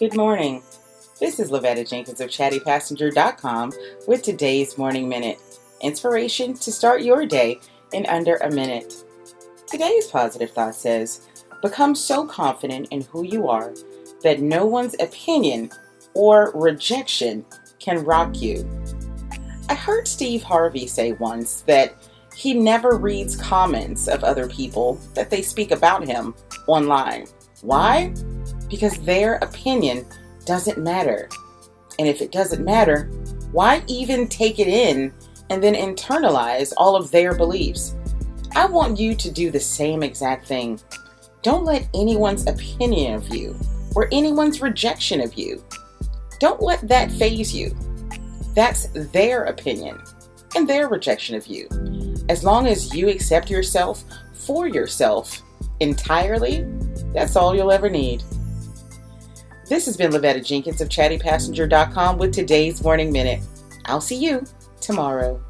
Good morning. This is Lavetta Jenkins of chattypassenger.com with today's Morning Minute. Inspiration to start your day in under a minute. Today's positive thought says, Become so confident in who you are that no one's opinion or rejection can rock you. I heard Steve Harvey say once that he never reads comments of other people that they speak about him online. Why? Because their opinion doesn't matter. And if it doesn't matter, why even take it in and then internalize all of their beliefs? I want you to do the same exact thing. Don't let anyone's opinion of you or anyone's rejection of you. Don't let that faze you. That's their opinion and their rejection of you. As long as you accept yourself for yourself entirely, that's all you'll ever need. This has been Lavetta Jenkins of chattypassenger.com with today's Morning Minute. I'll see you tomorrow.